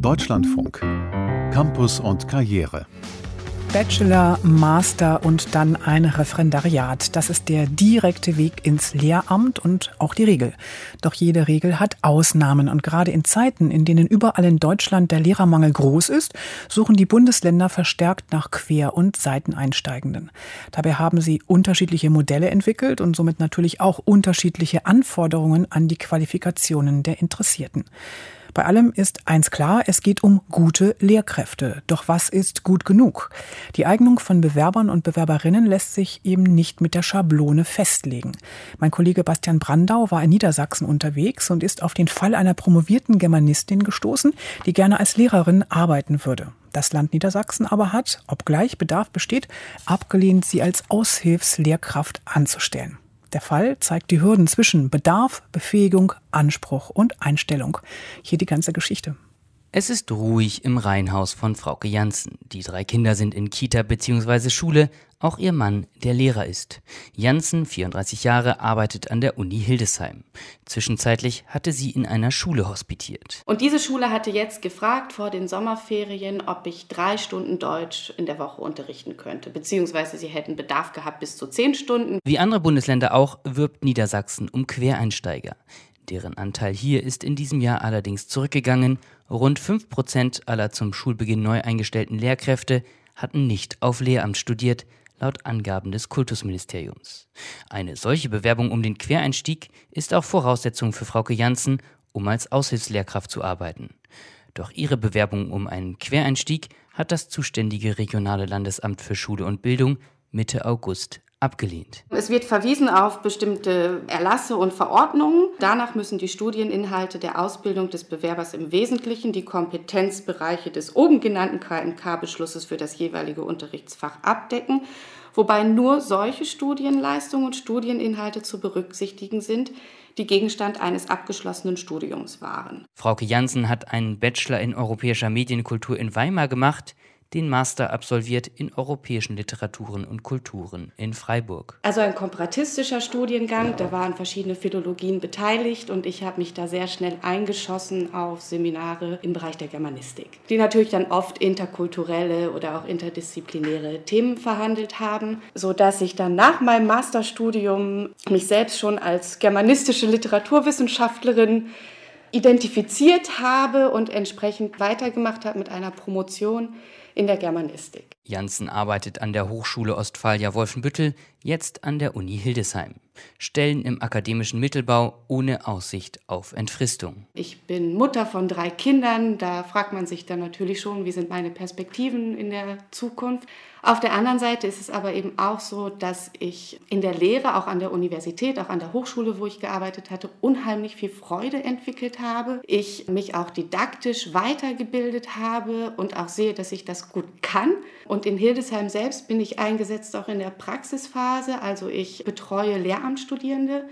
Deutschlandfunk. Campus und Karriere. Bachelor, Master und dann ein Referendariat. Das ist der direkte Weg ins Lehramt und auch die Regel. Doch jede Regel hat Ausnahmen und gerade in Zeiten, in denen überall in Deutschland der Lehrermangel groß ist, suchen die Bundesländer verstärkt nach Quer- und Seiteneinsteigenden. Dabei haben sie unterschiedliche Modelle entwickelt und somit natürlich auch unterschiedliche Anforderungen an die Qualifikationen der Interessierten. Bei allem ist eins klar, es geht um gute Lehrkräfte. Doch was ist gut genug? Die Eignung von Bewerbern und Bewerberinnen lässt sich eben nicht mit der Schablone festlegen. Mein Kollege Bastian Brandau war in Niedersachsen unterwegs und ist auf den Fall einer promovierten Germanistin gestoßen, die gerne als Lehrerin arbeiten würde. Das Land Niedersachsen aber hat, obgleich Bedarf besteht, abgelehnt, sie als Aushilfslehrkraft anzustellen. Der Fall zeigt die Hürden zwischen Bedarf, Befähigung, Anspruch und Einstellung. Hier die ganze Geschichte. Es ist ruhig im Reihenhaus von Frauke Janssen. Die drei Kinder sind in Kita bzw. Schule, auch ihr Mann, der Lehrer ist. Janssen, 34 Jahre, arbeitet an der Uni Hildesheim. Zwischenzeitlich hatte sie in einer Schule hospitiert. Und diese Schule hatte jetzt gefragt vor den Sommerferien, ob ich drei Stunden Deutsch in der Woche unterrichten könnte. Beziehungsweise sie hätten Bedarf gehabt bis zu zehn Stunden. Wie andere Bundesländer auch wirbt Niedersachsen um Quereinsteiger. Deren Anteil hier ist in diesem Jahr allerdings zurückgegangen. Rund 5 Prozent aller zum Schulbeginn neu eingestellten Lehrkräfte hatten nicht auf Lehramt studiert, laut Angaben des Kultusministeriums. Eine solche Bewerbung um den Quereinstieg ist auch Voraussetzung für Frauke Janssen, um als Aushilfslehrkraft zu arbeiten. Doch ihre Bewerbung um einen Quereinstieg hat das zuständige regionale Landesamt für Schule und Bildung Mitte August abgelehnt. Es wird verwiesen auf bestimmte Erlasse und Verordnungen. Danach müssen die Studieninhalte der Ausbildung des Bewerbers im Wesentlichen die Kompetenzbereiche des oben genannten KNK-Beschlusses für das jeweilige Unterrichtsfach abdecken, wobei nur solche Studienleistungen und Studieninhalte zu berücksichtigen sind, die Gegenstand eines abgeschlossenen Studiums waren. Frauke Jansen hat einen Bachelor in europäischer Medienkultur in Weimar gemacht den Master absolviert in europäischen Literaturen und Kulturen in Freiburg. Also ein komparatistischer Studiengang, da waren verschiedene Philologien beteiligt und ich habe mich da sehr schnell eingeschossen auf Seminare im Bereich der Germanistik, die natürlich dann oft interkulturelle oder auch interdisziplinäre Themen verhandelt haben, sodass ich dann nach meinem Masterstudium mich selbst schon als germanistische Literaturwissenschaftlerin identifiziert habe und entsprechend weitergemacht habe mit einer Promotion in der Germanistik. Janssen arbeitet an der Hochschule Ostfalia Wolfenbüttel, jetzt an der Uni Hildesheim. Stellen im akademischen Mittelbau ohne Aussicht auf Entfristung. Ich bin Mutter von drei Kindern, da fragt man sich dann natürlich schon, wie sind meine Perspektiven in der Zukunft. Auf der anderen Seite ist es aber eben auch so, dass ich in der Lehre, auch an der Universität, auch an der Hochschule, wo ich gearbeitet hatte, unheimlich viel Freude entwickelt habe. Ich mich auch didaktisch weitergebildet habe und auch sehe, dass ich das gut kann. Und in Hildesheim selbst bin ich eingesetzt auch in der Praxisphase. Also ich betreue Lehramtsstudierende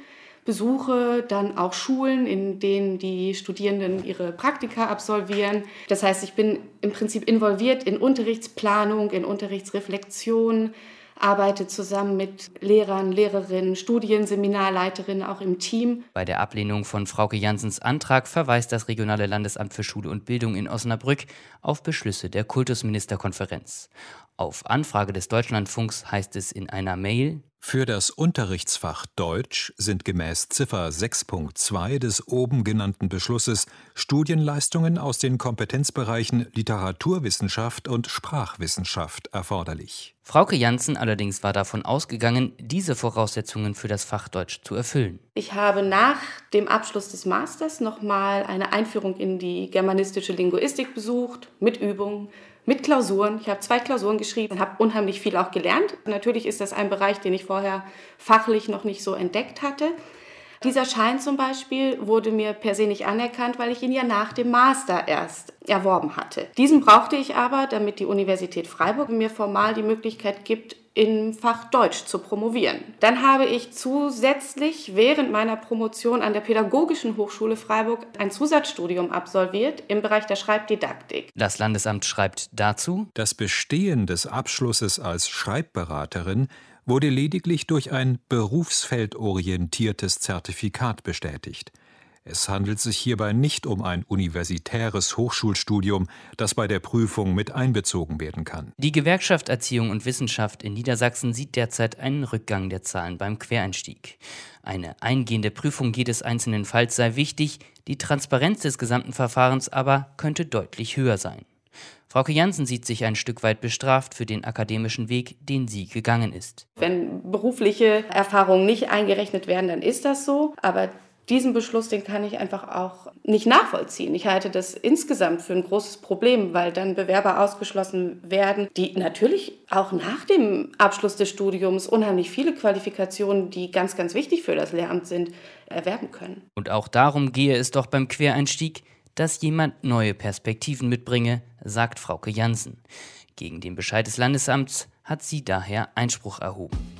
besuche dann auch Schulen, in denen die Studierenden ihre Praktika absolvieren. Das heißt, ich bin im Prinzip involviert in Unterrichtsplanung, in Unterrichtsreflexion, arbeite zusammen mit Lehrern, Lehrerinnen, Studienseminarleiterinnen auch im Team. Bei der Ablehnung von Frauke Jansens Antrag verweist das regionale Landesamt für Schule und Bildung in Osnabrück auf Beschlüsse der Kultusministerkonferenz. Auf Anfrage des Deutschlandfunks heißt es in einer Mail, für das Unterrichtsfach Deutsch sind gemäß Ziffer 6.2 des oben genannten Beschlusses Studienleistungen aus den Kompetenzbereichen Literaturwissenschaft und Sprachwissenschaft erforderlich. Frauke Janssen allerdings war davon ausgegangen, diese Voraussetzungen für das Fach Deutsch zu erfüllen. Ich habe nach dem Abschluss des Masters nochmal eine Einführung in die germanistische Linguistik besucht, mit Übungen mit Klausuren. Ich habe zwei Klausuren geschrieben und habe unheimlich viel auch gelernt. Natürlich ist das ein Bereich, den ich vorher fachlich noch nicht so entdeckt hatte. Dieser Schein zum Beispiel wurde mir per se nicht anerkannt, weil ich ihn ja nach dem Master erst erworben hatte. Diesen brauchte ich aber, damit die Universität Freiburg mir formal die Möglichkeit gibt, im Fach Deutsch zu promovieren. Dann habe ich zusätzlich während meiner Promotion an der Pädagogischen Hochschule Freiburg ein Zusatzstudium absolviert im Bereich der Schreibdidaktik. Das Landesamt schreibt dazu, das Bestehen des Abschlusses als Schreibberaterin wurde lediglich durch ein berufsfeldorientiertes Zertifikat bestätigt. Es handelt sich hierbei nicht um ein universitäres Hochschulstudium, das bei der Prüfung mit einbezogen werden kann. Die Gewerkschaft Erziehung und Wissenschaft in Niedersachsen sieht derzeit einen Rückgang der Zahlen beim Quereinstieg. Eine eingehende Prüfung jedes einzelnen Falls sei wichtig, die Transparenz des gesamten Verfahrens aber könnte deutlich höher sein. Frauke Jansen sieht sich ein Stück weit bestraft für den akademischen Weg, den sie gegangen ist. Wenn berufliche Erfahrungen nicht eingerechnet werden, dann ist das so. Aber diesen Beschluss, den kann ich einfach auch nicht nachvollziehen. Ich halte das insgesamt für ein großes Problem, weil dann Bewerber ausgeschlossen werden, die natürlich auch nach dem Abschluss des Studiums unheimlich viele Qualifikationen, die ganz, ganz wichtig für das Lehramt sind, erwerben können. Und auch darum gehe es doch beim Quereinstieg, dass jemand neue Perspektiven mitbringe, sagt Frauke Jansen. Gegen den Bescheid des Landesamts hat sie daher Einspruch erhoben.